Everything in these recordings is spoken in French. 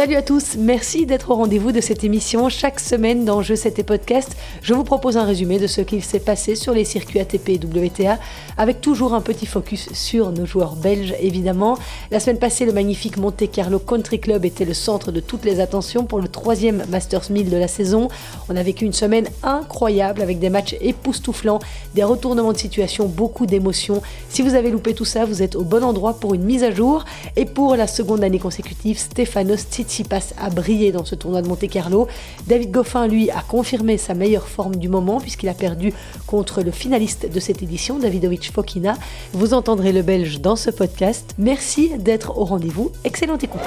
Salut à tous, merci d'être au rendez-vous de cette émission. Chaque semaine dans Je sais podcast, je vous propose un résumé de ce qu'il s'est passé sur les circuits ATP et WTA, avec toujours un petit focus sur nos joueurs belges évidemment. La semaine passée, le magnifique Monte Carlo Country Club était le centre de toutes les attentions pour le troisième Masters 1000 de la saison. On a vécu une semaine incroyable avec des matchs époustouflants, des retournements de situation, beaucoup d'émotions. Si vous avez loupé tout ça, vous êtes au bon endroit pour une mise à jour. Et pour la seconde année consécutive, Stefanos Tsitsipas a brillé dans ce tournoi de Monte Carlo. David Goffin, lui, a confirmé sa meilleure forme du moment puisqu'il a perdu contre le finaliste de cette édition, Davidovic Fokina. Vous entendrez le Belge dans ce podcast. Merci d'être au rendez-vous. Excellente écoute.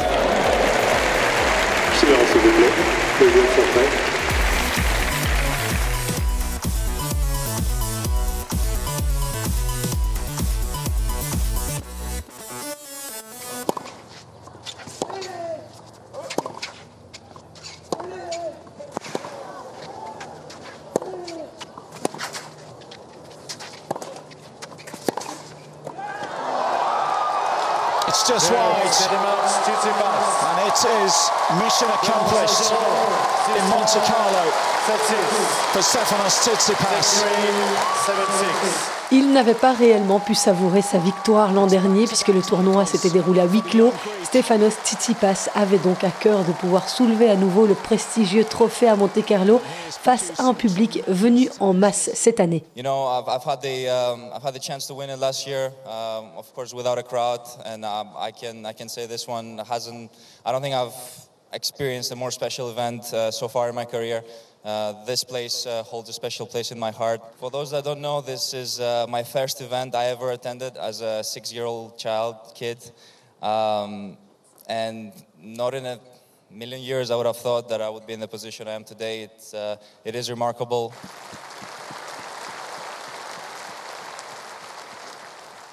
It's just wide. And it is mission accomplished in Monte Carlo. For Stefanos Tsitsipas. Il n'avait pas réellement pu savourer sa victoire l'an dernier puisque le tournoi s'était déroulé à huis clos. Stefanos Tsitsipas avait donc à cœur de pouvoir soulever à nouveau le prestigieux trophée à Monte Carlo face à un public venu en masse cette année. You know, I've, I've had the um, I've had the chance to win it last year, um, of course without a crowd, and um, I can I can say this one hasn't. I don't think I've experienced a more special event uh, so far in my career. Uh, this place uh, holds a special place in my heart. For those that don't know, this is uh, my first event I ever attended as a six-year-old child, kid. Um, and not in a million years I would have thought that I would be in the position I am today. It's, uh, it is remarkable.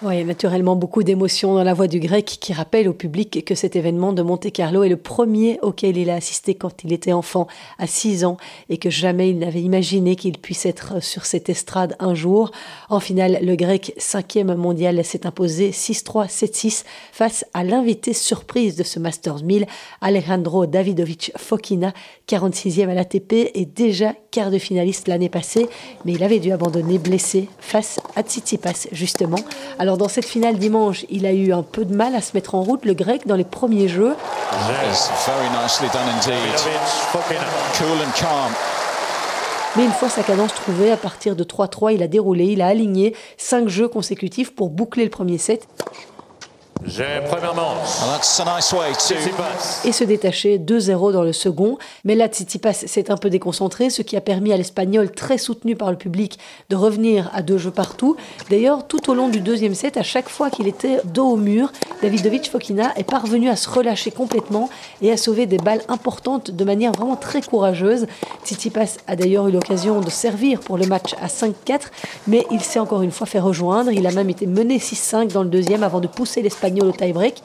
Oui, naturellement beaucoup d'émotions dans la voix du grec qui rappelle au public que cet événement de Monte Carlo est le premier auquel il a assisté quand il était enfant, à 6 ans, et que jamais il n'avait imaginé qu'il puisse être sur cette estrade un jour. En finale, le grec cinquième mondial s'est imposé 6-3, 7-6 face à l'invité surprise de ce Masters 1000, Alejandro Davidovic Fokina, 46e à l'ATP et déjà quart de finaliste l'année passée, mais il avait dû abandonner blessé face à Tsitsipas justement. Dans cette finale dimanche, il a eu un peu de mal à se mettre en route, le grec, dans les premiers jeux. Mais une fois sa cadence trouvée, à partir de 3-3, il a déroulé, il a aligné 5 jeux consécutifs pour boucler le premier set. J'ai première manche. Et se détacher 2-0 dans le second. Mais là, Tsitsipas s'est un peu déconcentré, ce qui a permis à l'Espagnol, très soutenu par le public, de revenir à deux jeux partout. D'ailleurs, tout au long du deuxième set, à chaque fois qu'il était dos au mur, Davidovic Fokina est parvenu à se relâcher complètement et à sauver des balles importantes de manière vraiment très courageuse. Tsitsipas a d'ailleurs eu l'occasion de servir pour le match à 5-4, mais il s'est encore une fois fait rejoindre. Il a même été mené 6-5 dans le deuxième avant de pousser l'Espagnol Tie-break.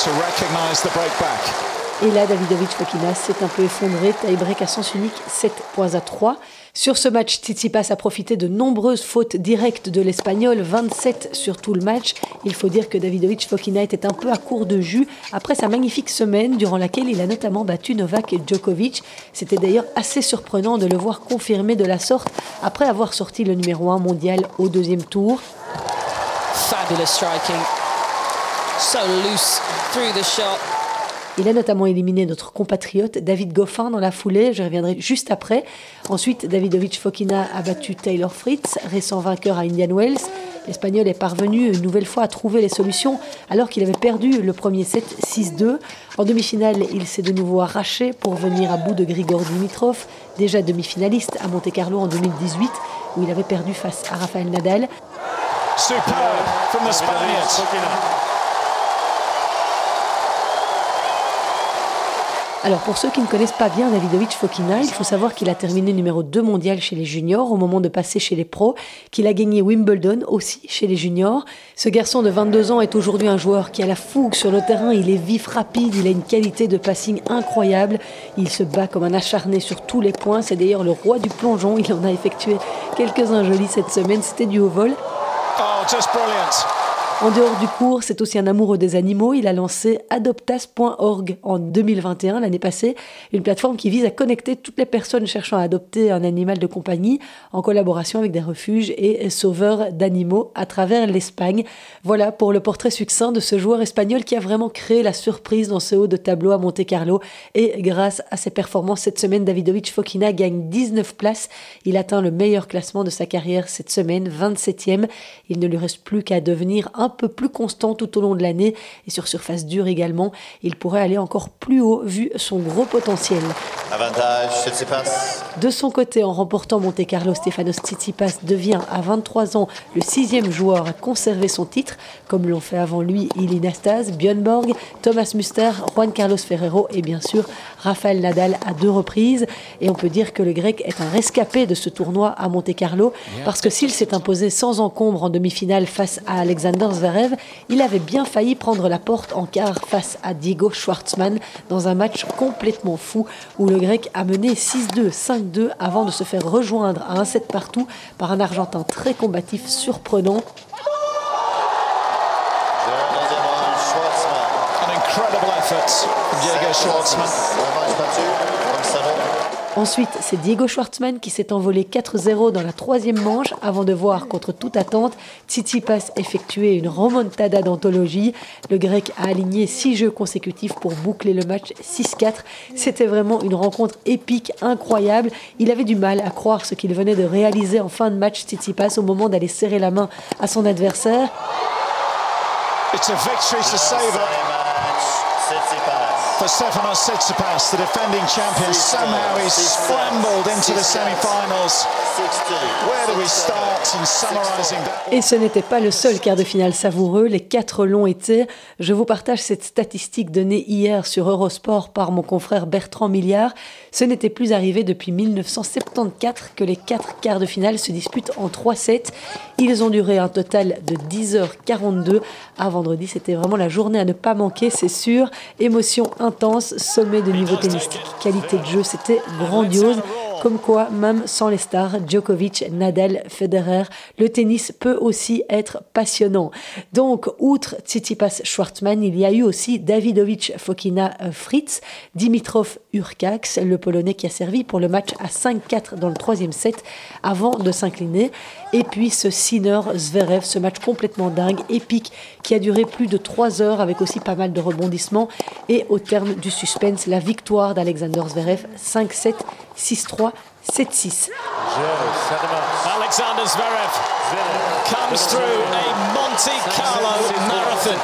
To recognize the breakback. Et là, Davidovic Fokina s'est un peu effondré, tie-break à sens unique, 7 points à 3. Sur ce match, Tsitsipas a profité de nombreuses fautes directes de l'Espagnol, 27 sur tout le match. Il faut dire que Davidovic Fokina était un peu à court de jus après sa magnifique semaine durant laquelle il a notamment battu Novak Djokovic. C'était d'ailleurs assez surprenant de le voir confirmer de la sorte après avoir sorti le numéro 1 mondial au deuxième tour. Fabulous striking. So loose through the shot. Il a notamment éliminé notre compatriote David Goffin dans la foulée, je reviendrai juste après. Ensuite, Davidovic Fokina a battu Taylor Fritz, récent vainqueur à Indian Wells. L'Espagnol est parvenu une nouvelle fois à trouver les solutions alors qu'il avait perdu le premier set 6-2. En demi-finale, il s'est de nouveau arraché pour venir à bout de Grigor Dimitrov, déjà demi-finaliste à Monte Carlo en 2018 où il avait perdu face à Rafael Nadal. Superb from the. Alors pour ceux qui ne connaissent pas bien Davidovic Fokina, il faut savoir qu'il a terminé numéro 2 mondial chez les juniors au moment de passer chez les pros, qu'il a gagné Wimbledon aussi chez les juniors. Ce garçon de 22 ans est aujourd'hui un joueur qui a la fougue sur le terrain, il est vif, rapide, il a une qualité de passing incroyable, il se bat comme un acharné sur tous les points, c'est d'ailleurs le roi du plongeon, il en a effectué quelques-uns jolis cette semaine, c'était du haut vol. Oh, brilliant. En dehors du cours, c'est aussi un amoureux des animaux. Il a lancé adoptas.org en 2021, l'année passée, une plateforme qui vise à connecter toutes les personnes cherchant à adopter un animal de compagnie en collaboration avec des refuges et sauveurs d'animaux à travers l'Espagne. Voilà pour le portrait succinct de ce joueur espagnol qui a vraiment créé la surprise dans ce haut de tableau à Monte Carlo. Et grâce à ses performances cette semaine, Davidovic Fokina gagne 19 places. Il atteint le meilleur classement de sa carrière cette semaine, 27e. Il ne lui reste plus qu'à devenir un peu plus constant tout au long de l'année et sur surface dure également. Il pourrait aller encore plus haut vu son gros potentiel. Avantage. De son côté, en remportant Monte Carlo, Stefanos Tsitsipas devient à 23 ans le sixième joueur à conserver son titre, comme l'ont fait avant lui Ilin Astaz, Björn Borg, Thomas Muster, Juan Carlos Ferrero et bien sûr Rafael Nadal à deux reprises. Et on peut dire que le grec est un rescapé de ce tournoi à Monte Carlo, parce que s'il s'est imposé sans encombre en demi-finale face à Alexander Zverev, il avait bien failli prendre la porte en quart face à Diego Schwartzmann dans un match complètement fou où le grec a mené 6-2, 5-2 avant de se faire rejoindre à un set partout par un argentin très combatif surprenant. Demande Schwartzmann. An incredible effort from Diego Schwartzman. Revanche battu, comme ça Ensuite, c'est Diego Schwartzmann qui s'est envolé 4-0 dans la troisième manche avant de voir, contre toute attente, Tsitsipas effectuer une remontada d'anthologie. Le grec a aligné six jeux consécutifs pour boucler le match 6-4. C'était vraiment une rencontre épique, incroyable. Il avait du mal à croire ce qu'il venait de réaliser en fin de match Tsitsipas au moment d'aller serrer la main à son adversaire. For Stefanos Tsitsipas, the defending champion. Somehow he's scrambled into the semi-finals. 6-2. Where do we start in summarising that? Et ce n'était pas le seul quart de finale savoureux, les quatre l'ont été. Je vous partage cette statistique donnée hier sur Eurosport par mon confrère Bertrand Milliard. Ce n'était plus arrivé depuis 1974 que les quatre quarts de finale se disputent en 3 sets. Ils ont duré un total de 10h42. À vendredi, c'était vraiment la journée à ne pas manquer, c'est sûr. Émotion intense, sommet de niveau tennistique, qualité de jeu, c'était grandiose. Comme quoi, même sans les stars, Djokovic, Nadal, Federer, le tennis peut aussi être passionnant. Donc, outre Tsitsipas Schwartzmann, il y a eu aussi Davidovic Fokina euh, Fritz, Dimitrov Urkax, le Polonais qui a servi pour le match à 5-4 dans le troisième set avant de s'incliner. Et puis ce Sinner Zverev, ce match complètement dingue, épique, qui a duré plus de 3 heures avec aussi pas mal de rebondissements. Et au terme du suspense, la victoire d'Alexander Zverev 5-7, 6-3, 7-6. Alexander Zverev comes through a Monte Carlo marathon.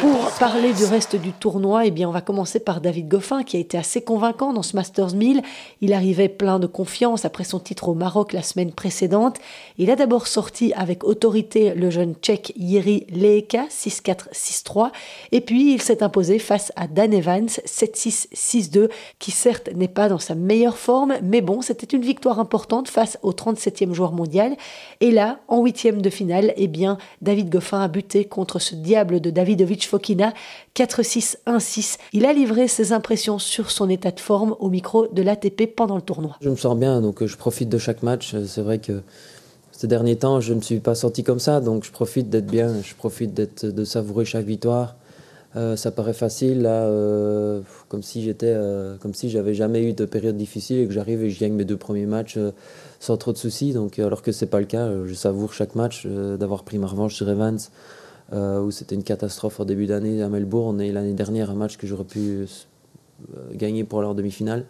Pour parler du reste du tournoi, eh bien, on va commencer par David Goffin, qui a été assez convaincant dans ce Masters 1000. Il arrivait plein de confiance après son titre au Maroc la semaine précédente. Il a d'abord sorti avec autorité le jeune tchèque Yeri Leeka, 6-4, 6-3. Et puis, il s'est imposé face à Dan Evans, 7-6, 6-2, qui certes n'est pas dans sa meilleure forme, mais bon, c'était une victoire importante face au 37e joueur mondial. Et là, en huitième de finale, eh bien, David Goffin a buté contre ce diable de Davidovic Fokina, 4-6, 1-6. Il a livré ses impressions sur son état de forme au micro de l'ATP pendant le tournoi. Je me sens bien, donc euh, je profite de chaque match. Euh, C'est vrai que ces derniers temps, je ne me suis pas senti comme ça, donc je profite d'être bien, je profite d'être, de savourer chaque victoire. Euh, ça paraît facile, là, comme si j'étais, comme si j'avais jamais eu de période difficile et que j'arrive et je gagne mes deux premiers matchs sans trop de soucis. Donc, alors que c'est pas le cas, je savoure chaque match, d'avoir pris ma revanche sur Evans, euh, où c'était une catastrophe en début d'année à Melbourne et l'année dernière un match que j'aurais pu euh, gagner pour leur demi-finale.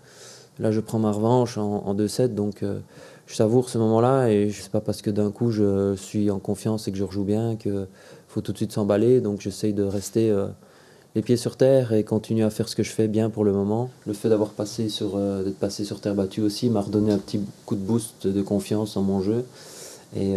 Là, je prends ma revanche en, en 2-7, donc euh, je savoure ce moment-là et c'est pas parce que d'un coup je suis en confiance et que je rejoue bien que faut tout de suite s'emballer. Donc j'essaye de rester les pieds sur terre et continuer à faire ce que je fais bien pour le moment. Le fait d'avoir passé sur d'être passé sur terre battue aussi m'a redonné un petit coup de boost de confiance en mon jeu et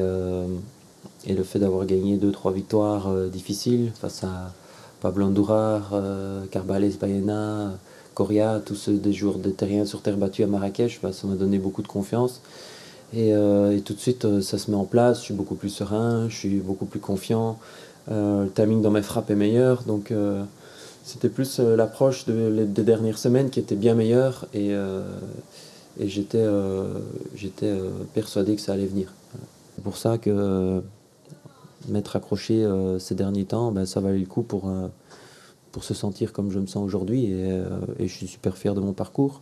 et le fait d'avoir gagné deux trois victoires euh, difficiles face à Pablo Andújar, euh, Carbales Baena, Coria, tous ceux des joueurs de terriens sur terre battue à Marrakech, bah, ça m'a donné beaucoup de confiance. Et, euh, tout de suite, euh, ça se met en place. Je suis beaucoup plus serein, je suis beaucoup plus confiant. Euh, le timing dans mes frappes est meilleur. Donc, euh, c'était plus euh, l'approche des dernières semaines qui était bien meilleure. Et, euh, j'étais persuadé que ça allait venir. C'est pour ça que m'être accroché ces derniers temps, ben, ça valait le coup pour, pour se sentir comme je me sens aujourd'hui et, et je suis super fier de mon parcours.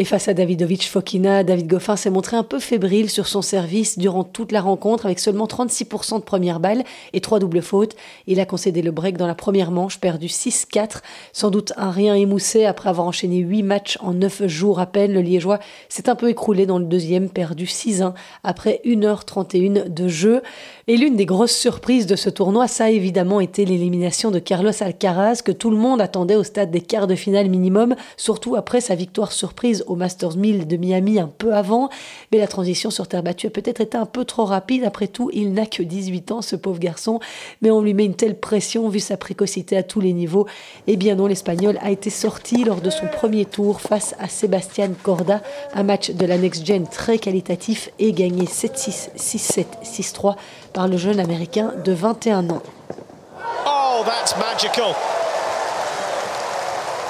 Et face à Davidovic Fokina, David Goffin s'est montré un peu fébrile sur son service durant toute la rencontre avec seulement 36% de première balle et trois doubles fautes. Il a concédé le break dans la première manche, perdu 6-4, sans doute un rien émoussé après avoir enchaîné 8 matchs en 9 jours à peine. Le Liégeois s'est un peu écroulé dans le deuxième, perdu 6-1 après 1h31 de jeu. Et l'une des grosses surprises de ce tournoi, ça a évidemment été l'élimination de Carlos Alcaraz, que tout le monde attendait au stade des quarts de finale minimum, surtout après sa victoire surprise au Masters 1000 de Miami un peu avant. Mais la transition sur terre battue a peut-être été un peu trop rapide. Après tout, il n'a que 18 ans, ce pauvre garçon, mais on lui met une telle pression vu sa précocité à tous les niveaux. Eh bien non, l'Espagnol a été sorti lors de son premier tour face à Sébastien Corda, un match de la Next Gen très qualitatif et gagné 7-6, 6-7, 6-3 par le jeune américain de 21 ans. Oh, that's magical.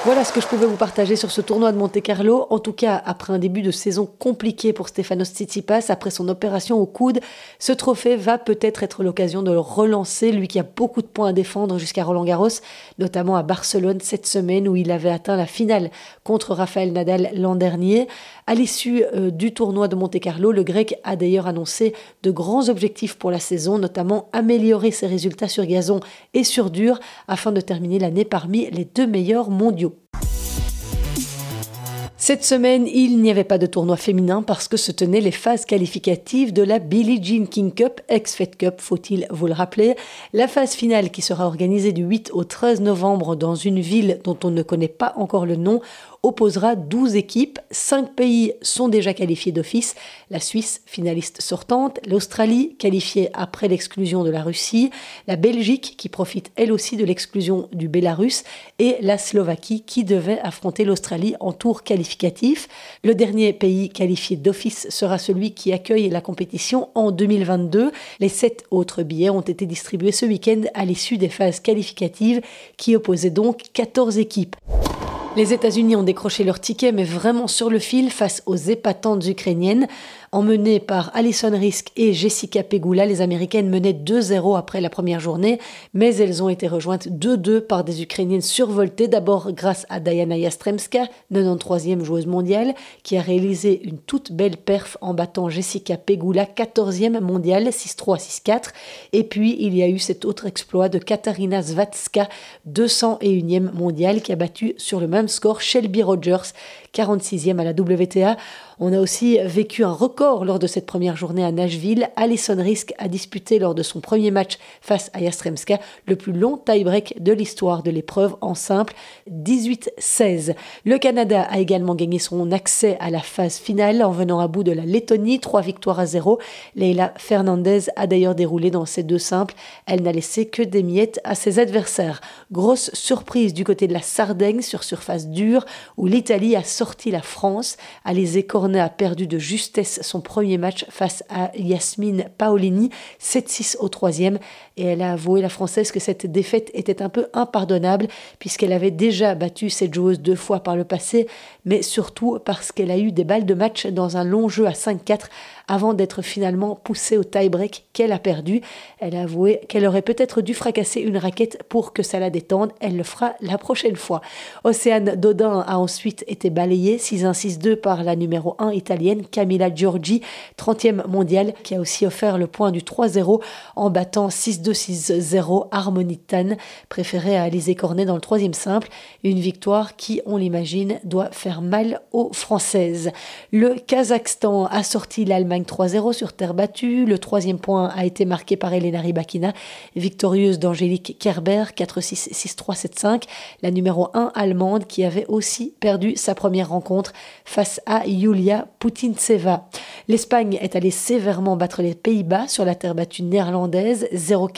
Voilà ce que je pouvais vous partager sur ce tournoi de Monte Carlo. En tout cas, après un début de saison compliqué pour Stefanos Tsitsipas, après son opération au coude, ce trophée va peut-être être, l'occasion de le relancer, lui qui a beaucoup de points à défendre jusqu'à Roland Garros, notamment à Barcelone cette semaine où il avait atteint la finale contre Rafael Nadal l'an dernier. À l'issue euh, du tournoi de Monte Carlo, le Grec a d'ailleurs annoncé de grands objectifs pour la saison, notamment améliorer ses résultats sur gazon et sur dur afin de terminer l'année parmi les deux meilleurs mondiaux. Cette semaine, il n'y avait pas de tournoi féminin parce que se tenaient les phases qualificatives de la Billie Jean King Cup, ex-Fed Cup, faut-il vous le rappeler. La phase finale qui sera organisée du 8 au 13 novembre dans une ville dont on ne connaît pas encore le nom opposera 12 équipes. 5 pays sont déjà qualifiés d'office. La Suisse, finaliste sortante, l'Australie, qualifiée après l'exclusion de la Russie, la Belgique, qui profite elle aussi de l'exclusion du Bélarus, et la Slovaquie, qui devait affronter l'Australie en tour qualificatif. Le dernier pays qualifié d'office sera celui qui accueille la compétition en 2022. Les 7 autres billets ont été distribués ce week-end à l'issue des phases qualificatives qui opposaient donc 14 équipes. Les États-Unis ont décroché leur ticket, mais vraiment sur le fil face aux épatantes ukrainiennes. Emmenées par Alison Risk et Jessica Pegula, les Américaines menaient 2-0 après la première journée, mais elles ont été rejointes 2-2 par des Ukrainiennes survoltées, d'abord grâce à Diana Yastremska, 93e joueuse mondiale, qui a réalisé une toute belle perf en battant Jessica Pegula, 14e mondiale, 6-3, 6-4. Et puis, il y a eu cet autre exploit de Katarina Zvatska, 201e mondiale, qui a battu sur le même score Shelby Rogers, 46e à la WTA. On a aussi vécu un record lors de cette première journée à Nashville. Alison Risk a disputé lors de son premier match face à Yastremska le plus long tie-break de l'histoire de l'épreuve en simple, 18-16. Le Canada a également gagné son accès à la phase finale en venant à bout de la Lettonie, trois victoires à zéro. Leila Fernandez a d'ailleurs déroulé dans ces deux simples. Elle n'a laissé que des miettes à ses adversaires. Grosse surprise du côté de la Sardaigne sur surface dure où l'Italie a sorti la France. Alizé Cornet a perdu de justesse son premier match face à Yasmine Paolini, 7-6 au troisième, et elle a avoué, la Française, que cette défaite était un peu impardonnable, puisqu'elle avait déjà battu cette joueuse deux fois par le passé, mais surtout parce qu'elle a eu des balles de match dans un long jeu à 5-4 avant d'être finalement poussée au tie-break qu'elle a perdu. Elle a avoué qu'elle aurait peut-être dû fracasser une raquette pour que ça la détende. Elle le fera la prochaine fois. Océane Dodin a ensuite été balayée 6-1-6-2 par la numéro 1 italienne Camilla Giorgi, 30e mondiale, qui a aussi offert le point du 3-0 en battant 6-2-6-0 Harmonitan, préférée à Alizé Cornet dans le troisième simple. Une victoire qui, on l'imagine, doit faire mal aux Françaises. Le Kazakhstan a sorti l'Allemagne 3-0 sur terre battue. Le troisième point a été marqué par Elena Rybakina, victorieuse d'Angélique Kerber 4-6, 6-3, 7-5. La numéro 1 allemande qui avait aussi perdu sa première rencontre face à Yulia Putintseva. L'Espagne est allée sévèrement battre les Pays-Bas sur la terre battue néerlandaise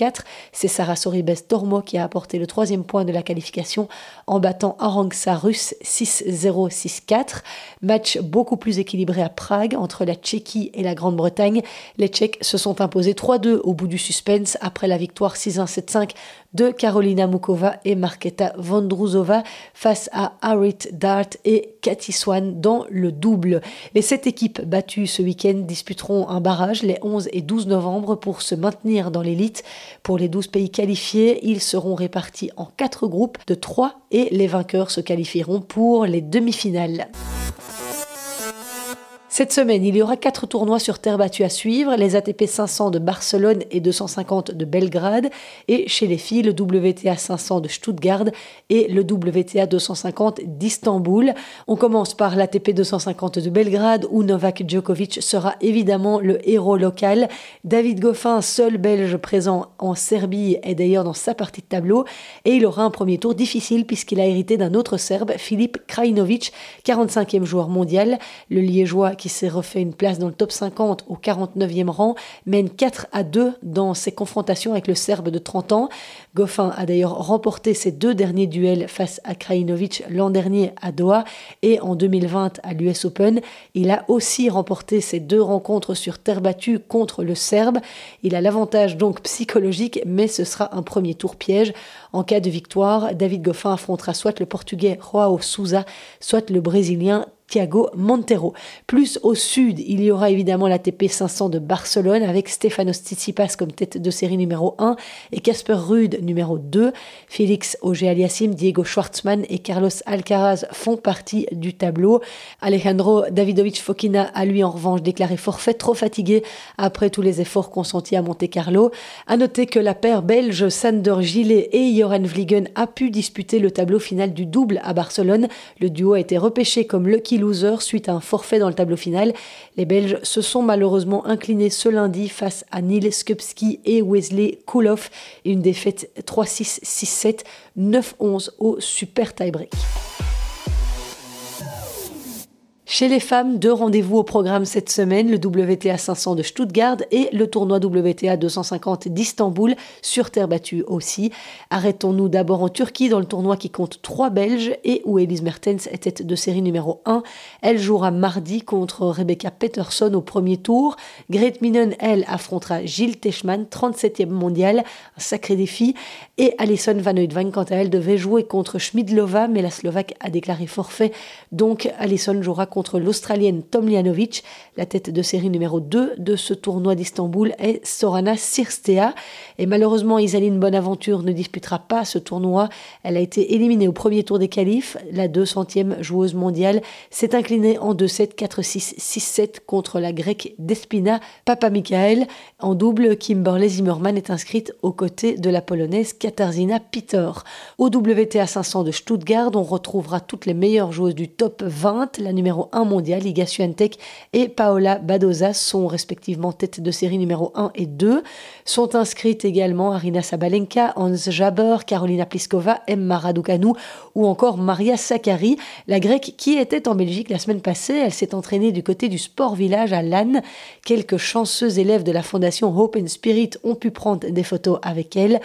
0-4. C'est Sarah Soribes Tormo qui a apporté le troisième point de la qualification en battant Arangsa russe 6-0, 6-4. Match beaucoup plus équilibré à Prague entre la Tchéquie et la Grande-Bretagne. Les Tchèques se sont imposés 3-2 au bout du suspense après la victoire 6-1-7-5 de Karolina Mukova et Marketa Vondruzova face à Harit Dart et Cathy Swan dans le double. Les sept équipes battues ce week-end disputeront un barrage les 11 et 12 novembre pour se maintenir dans l'élite. Pour les 12 pays qualifiés, ils seront répartis en quatre groupes de 3 et les vainqueurs se qualifieront pour les demi-finales. Cette semaine, il y aura quatre tournois sur terre battue à suivre, les ATP 500 de Barcelone et 250 de Belgrade, et chez les filles, le WTA 500 de Stuttgart et le WTA 250 d'Istanbul. On commence par l'ATP 250 de Belgrade, où Novak Djokovic sera évidemment le héros local. David Goffin, seul belge présent en Serbie, est d'ailleurs dans sa partie de tableau, et il aura un premier tour difficile puisqu'il a hérité d'un autre Serbe, Filip Krajinovic, 45e joueur mondial. Le Liégeois qui s'est refait une place dans le top 50 au 49e rang, mène 4 à 2 dans ses confrontations avec le Serbe de 30 ans. Goffin a d'ailleurs remporté ses deux derniers duels face à Krajinovic l'an dernier à Doha et en 2020 à l'US Open. Il a aussi remporté ses deux rencontres sur terre battue contre le Serbe. Il a l'avantage donc psychologique, mais ce sera un premier tour piège. En cas de victoire, David Goffin affrontera soit le Portugais Joao Souza, soit le Brésilien Thiago Montero. Plus au sud, il y aura évidemment l'ATP 500 de Barcelone avec Stefanos Tsitsipas comme tête de série numéro 1 et Casper Ruud numéro 2. Félix Auger-Aliassime, Diego Schwartzmann et Carlos Alcaraz font partie du tableau. Alejandro Davidovich Fokina a lui en revanche déclaré forfait, trop fatigué après tous les efforts consentis à Monte Carlo. À noter que la paire belge Sander Gillet et Joran Vliegen a pu disputer le tableau final du double à Barcelone. Le duo a été repêché comme lucky loser suite à un forfait dans le tableau final. Les Belges se sont malheureusement inclinés ce lundi face à Neil Skupski et Wesley Kuloff. Une défaite 3-6, 6-7, 9-11 au super tie-break. Chez les femmes, deux rendez-vous au programme cette semaine, le WTA 500 de Stuttgart et le tournoi WTA 250 d'Istanbul, sur terre battue aussi. Arrêtons-nous d'abord en Turquie, dans le tournoi qui compte trois Belges et où Elise Mertens est tête de série numéro 1. Elle jouera mardi contre Rebecca Peterson au premier tour. Grete Minen, elle, affrontera Gilles Techman, 37e mondial, un sacré défi. Et Alison Van Oudvank, quant à elle, devait jouer contre Schmidlova, mais la Slovaque a déclaré forfait. Donc Alison jouera contre contre l'Australienne Tomljanovic. La tête de série numéro 2 de ce tournoi d'Istanbul est Sorana Sirstea. Et malheureusement, Isaline Bonaventure ne disputera pas ce tournoi. Elle a été éliminée au premier tour des qualifs. La 200e joueuse mondiale s'est inclinée en 2-7, 4-6, 6-7 contre la grecque Despina Papa Michael. En double, Kimberley Zimmerman est inscrite aux côtés de la polonaise Katarzyna Peter. Au WTA 500 de Stuttgart, on retrouvera toutes les meilleures joueuses du top 20. La numéro 1 mondial, Iga Swiatek et Paola Badoza sont respectivement tête de série numéro 1 et 2. Sont inscrites également Arina Sabalenka, Hans Jaber, Carolina Pliskova, Emma Raducanu ou encore Maria Sakkari, la grecque qui était en Belgique la semaine passée. Elle s'est entraînée du côté du Sport Village à Lannes. Quelques chanceux élèves de la fondation Hope and Spirit ont pu prendre des photos avec elle.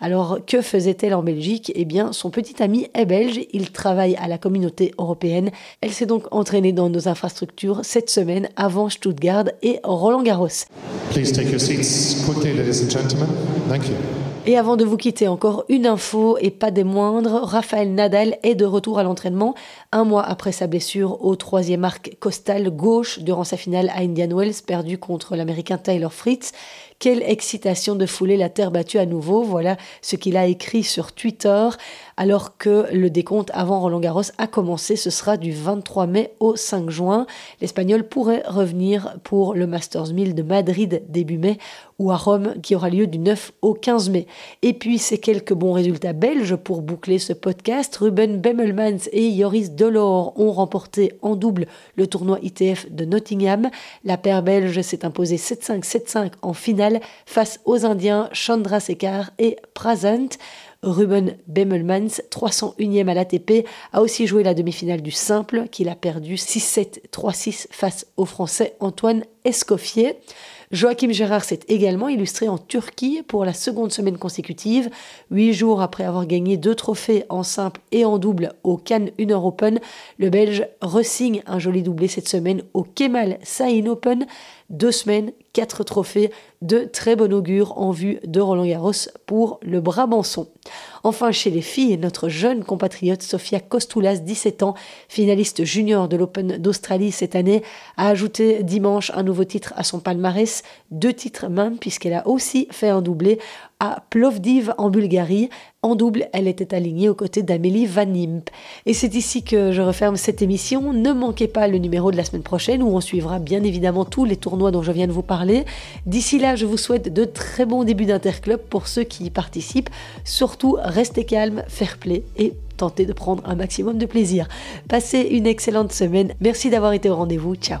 Alors, que faisait-elle en Belgique? Eh bien, son petit ami est belge, il travaille à la communauté européenne. Elle s'est donc entraînée dans nos infrastructures cette semaine avant Stuttgart et Roland Garros. Please take your seats quickly, ladies and gentlemen. Thank you. Et avant de vous quitter, encore une info et pas des moindres, Raphaël Nadal est de retour à l'entraînement un mois après sa blessure au troisième arc costal gauche durant sa finale à Indian Wells perdue contre l'américain Tyler Fritz. Quelle excitation de fouler la terre battue à nouveau. Voilà ce qu'il a écrit sur Twitter alors que le décompte avant Roland Garros a commencé. Ce sera du 23 mai au 5 juin. L'Espagnol pourrait revenir pour le Masters 1000 de Madrid début mai ou à Rome qui aura lieu du 9 au 15 mai. Et puis ces quelques bons résultats belges pour boucler ce podcast. Ruben Bemmelmans et Joris Delors ont remporté en double le tournoi ITF de Nottingham. La paire belge s'est imposée 7-5, 7-5 en finale face aux Indiens Chandra Sekar et Prazant. Ruben Bemmelmans, 301e à l'ATP, a aussi joué la demi-finale du simple qu'il a perdu 6-7, 3-6 face au Français Antoine Escoffier. Joachim Gérard s'est également illustré en Turquie pour la seconde semaine consécutive. Huit jours après avoir gagné deux trophées en simple et en double au Cannes Une Open, le Belge ressigne un joli doublé cette semaine au Kemal Sahin Open Deux semaines, quatre trophées, de très bon augure en vue de Roland Garros pour le Brabançon. Enfin, chez les filles, notre jeune compatriote Sofia Kostoulas, 17 ans, finaliste junior de l'Open d'Australie cette année, a ajouté dimanche un nouveau titre à son palmarès, deux titres même puisqu'elle a aussi fait un doublé à Plovdiv en Bulgarie. En double, elle était alignée aux côtés d'Amélie Van Imp. Et c'est ici que je referme cette émission. Ne manquez pas le numéro de la semaine prochaine où on suivra bien évidemment tous les tournois dont je viens de vous parler. D'ici là, je vous souhaite de très bons débuts d'interclub pour ceux qui y participent. Surtout, restez calme, fair play et tentez de prendre un maximum de plaisir. Passez une excellente semaine. Merci d'avoir été au rendez-vous. Ciao.